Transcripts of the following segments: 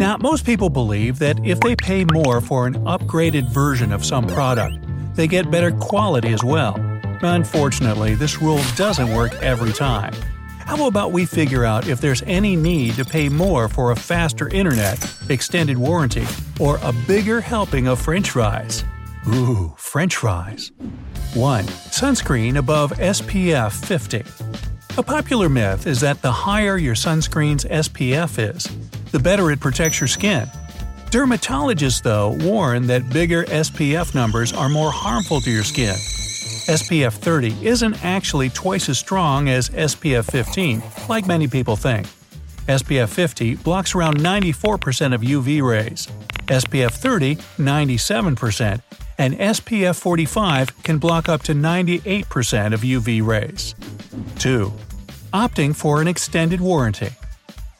Now, most people believe that if they pay more for an upgraded version of some product, they get better quality as well. Unfortunately, this rule doesn't work every time. How about we figure out if there's any need to pay more for a faster internet, extended warranty, or a bigger helping of french fries? Ooh, french fries. 1. Sunscreen above SPF 50. A popular myth is that the higher your sunscreen's SPF is, the better it protects your skin. Dermatologists, though, warn that bigger SPF numbers are more harmful to your skin. SPF 30 isn't actually twice as strong as SPF 15, like many people think. SPF 50 blocks around 94% of UV rays, SPF 30 97%, and SPF 45 can block up to 98% of UV rays. 2. Opting for an extended warranty.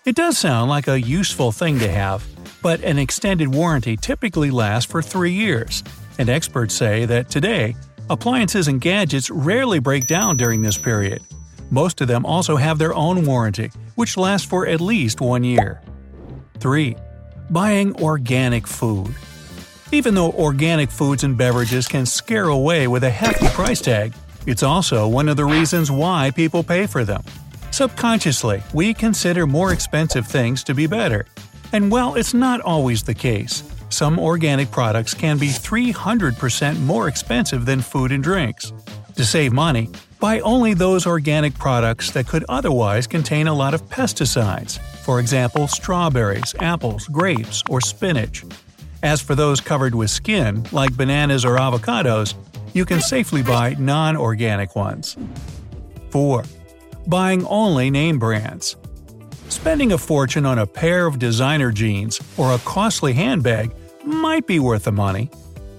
It does sound like a useful thing to have, but an extended warranty typically lasts for three years, and experts say that today, appliances and gadgets rarely break down during this period. Most of them also have their own warranty, which lasts for at least one year. 3. Buying organic food. Even though organic foods and beverages can scare away with a hefty price tag, it's also one of the reasons why people pay for them. Subconsciously, we consider more expensive things to be better. And while it's not always the case, some organic products can be 300% more expensive than food and drinks. To save money, buy only those organic products that could otherwise contain a lot of pesticides, for example, strawberries, apples, grapes, or spinach. As for those covered with skin, like bananas or avocados, you can safely buy non organic ones. 4. Buying only name brands. Spending a fortune on a pair of designer jeans or a costly handbag might be worth the money.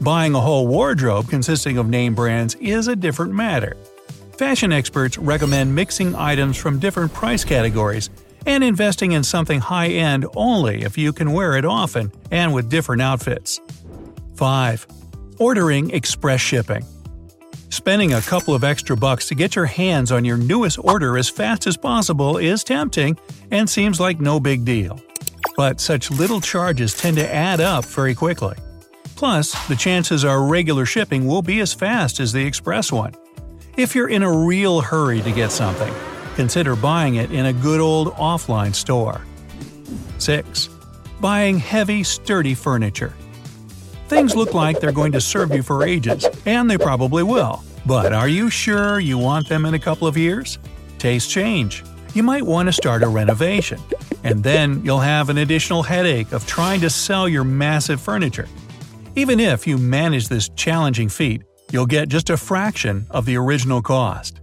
Buying a whole wardrobe consisting of name brands is a different matter. Fashion experts recommend mixing items from different price categories and investing in something high end only if you can wear it often and with different outfits. 5. Ordering express shipping. Spending a couple of extra bucks to get your hands on your newest order as fast as possible is tempting and seems like no big deal. But such little charges tend to add up very quickly. Plus, the chances are regular shipping will be as fast as the express one. If you're in a real hurry to get something, consider buying it in a good old offline store. 6. Buying heavy, sturdy furniture. Things look like they're going to serve you for ages, and they probably will. But are you sure you want them in a couple of years? Tastes change. You might want to start a renovation, and then you'll have an additional headache of trying to sell your massive furniture. Even if you manage this challenging feat, you'll get just a fraction of the original cost.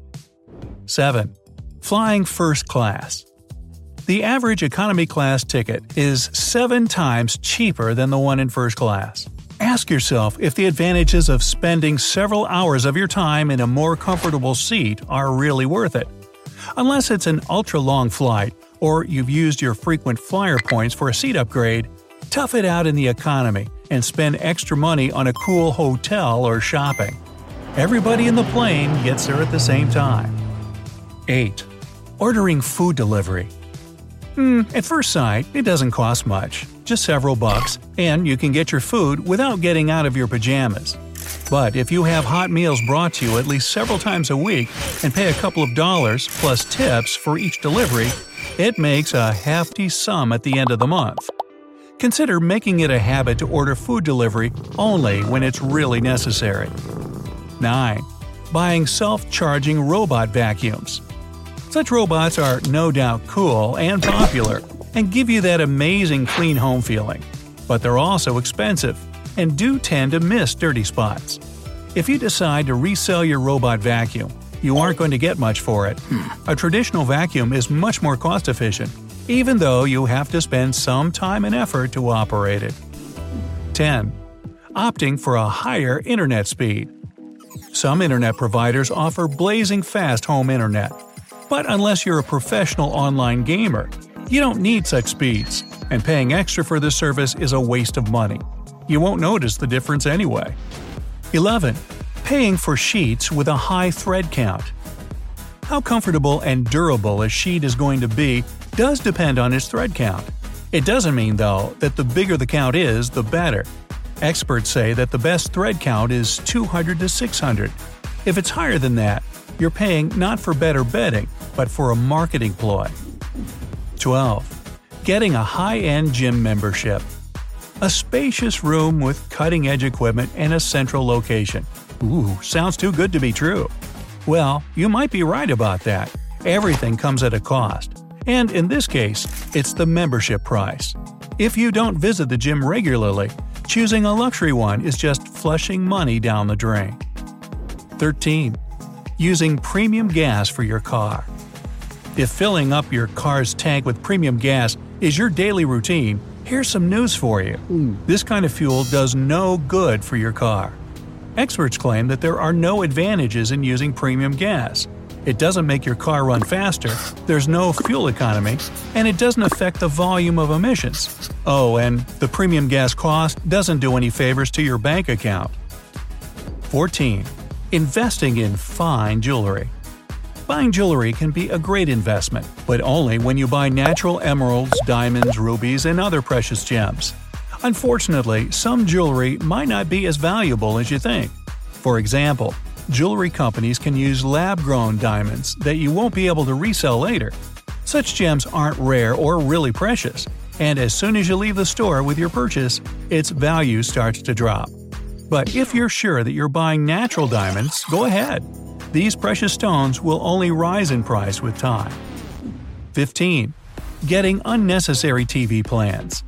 7. Flying first class. The average economy class ticket is seven times cheaper than the one in first class. Ask yourself if the advantages of spending several hours of your time in a more comfortable seat are really worth it. Unless it's an ultra long flight, or you've used your frequent flyer points for a seat upgrade, tough it out in the economy and spend extra money on a cool hotel or shopping. Everybody in the plane gets there at the same time. 8. Ordering food delivery. Hmm, at first sight, it doesn't cost much, just several bucks, and you can get your food without getting out of your pajamas. But if you have hot meals brought to you at least several times a week and pay a couple of dollars plus tips for each delivery, it makes a hefty sum at the end of the month. Consider making it a habit to order food delivery only when it's really necessary. 9. Buying self charging robot vacuums. Such robots are no doubt cool and popular and give you that amazing clean home feeling. But they're also expensive and do tend to miss dirty spots. If you decide to resell your robot vacuum, you aren't going to get much for it. A traditional vacuum is much more cost efficient, even though you have to spend some time and effort to operate it. 10. Opting for a higher internet speed. Some internet providers offer blazing fast home internet, but unless you're a professional online gamer, you don't need such speeds, and paying extra for this service is a waste of money. You won't notice the difference anyway. 11. Paying for sheets with a high thread count. How comfortable and durable a sheet is going to be does depend on its thread count. It doesn't mean, though, that the bigger the count is, the better. Experts say that the best thread count is 200 to 600. If it's higher than that, you're paying not for better bedding, but for a marketing ploy. 12. Getting a high end gym membership. A spacious room with cutting edge equipment and a central location. Ooh, sounds too good to be true. Well, you might be right about that. Everything comes at a cost. And in this case, it's the membership price. If you don't visit the gym regularly, choosing a luxury one is just flushing money down the drain. 13. Using premium gas for your car. If filling up your car's tank with premium gas is your daily routine, here's some news for you. Hmm. This kind of fuel does no good for your car. Experts claim that there are no advantages in using premium gas. It doesn't make your car run faster, there's no fuel economy, and it doesn't affect the volume of emissions. Oh, and the premium gas cost doesn't do any favors to your bank account. 14. Investing in fine jewelry. Buying jewelry can be a great investment, but only when you buy natural emeralds, diamonds, rubies, and other precious gems. Unfortunately, some jewelry might not be as valuable as you think. For example, jewelry companies can use lab grown diamonds that you won't be able to resell later. Such gems aren't rare or really precious, and as soon as you leave the store with your purchase, its value starts to drop. But if you're sure that you're buying natural diamonds, go ahead. These precious stones will only rise in price with time. 15. Getting unnecessary TV plans.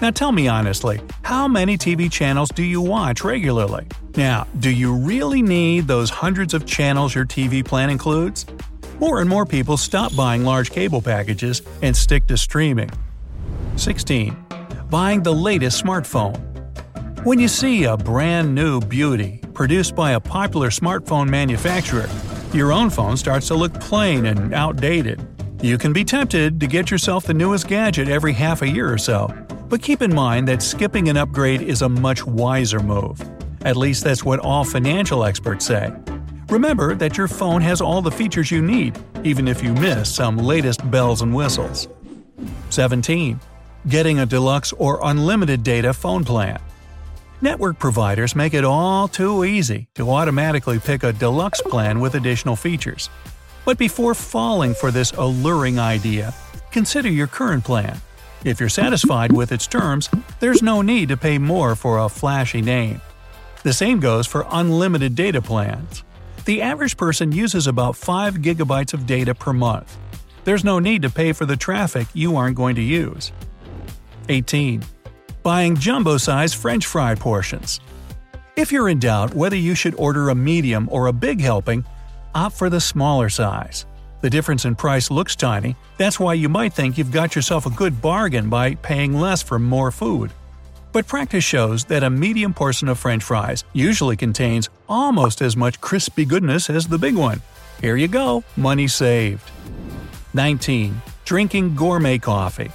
Now tell me honestly, how many TV channels do you watch regularly? Now, do you really need those hundreds of channels your TV plan includes? More and more people stop buying large cable packages and stick to streaming. 16. Buying the latest smartphone. When you see a brand new beauty produced by a popular smartphone manufacturer, your own phone starts to look plain and outdated. You can be tempted to get yourself the newest gadget every half a year or so, but keep in mind that skipping an upgrade is a much wiser move. At least that's what all financial experts say. Remember that your phone has all the features you need, even if you miss some latest bells and whistles. 17. Getting a deluxe or unlimited data phone plan. Network providers make it all too easy to automatically pick a deluxe plan with additional features. But before falling for this alluring idea, consider your current plan. If you're satisfied with its terms, there's no need to pay more for a flashy name. The same goes for unlimited data plans. The average person uses about 5 gigabytes of data per month. There's no need to pay for the traffic you aren't going to use. 18. Buying jumbo size french fry portions. If you're in doubt whether you should order a medium or a big helping, opt for the smaller size. The difference in price looks tiny, that's why you might think you've got yourself a good bargain by paying less for more food. But practice shows that a medium portion of french fries usually contains almost as much crispy goodness as the big one. Here you go, money saved. 19. Drinking gourmet coffee.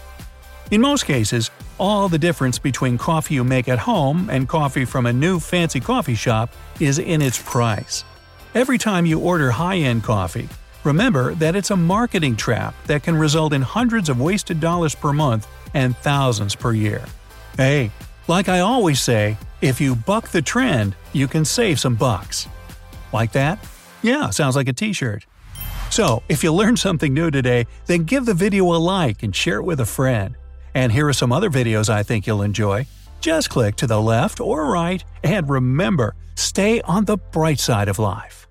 In most cases, all the difference between coffee you make at home and coffee from a new fancy coffee shop is in its price. Every time you order high end coffee, Remember that it's a marketing trap that can result in hundreds of wasted dollars per month and thousands per year. Hey, like I always say, if you buck the trend, you can save some bucks. Like that? Yeah, sounds like a t shirt. So, if you learned something new today, then give the video a like and share it with a friend. And here are some other videos I think you'll enjoy. Just click to the left or right, and remember, stay on the bright side of life.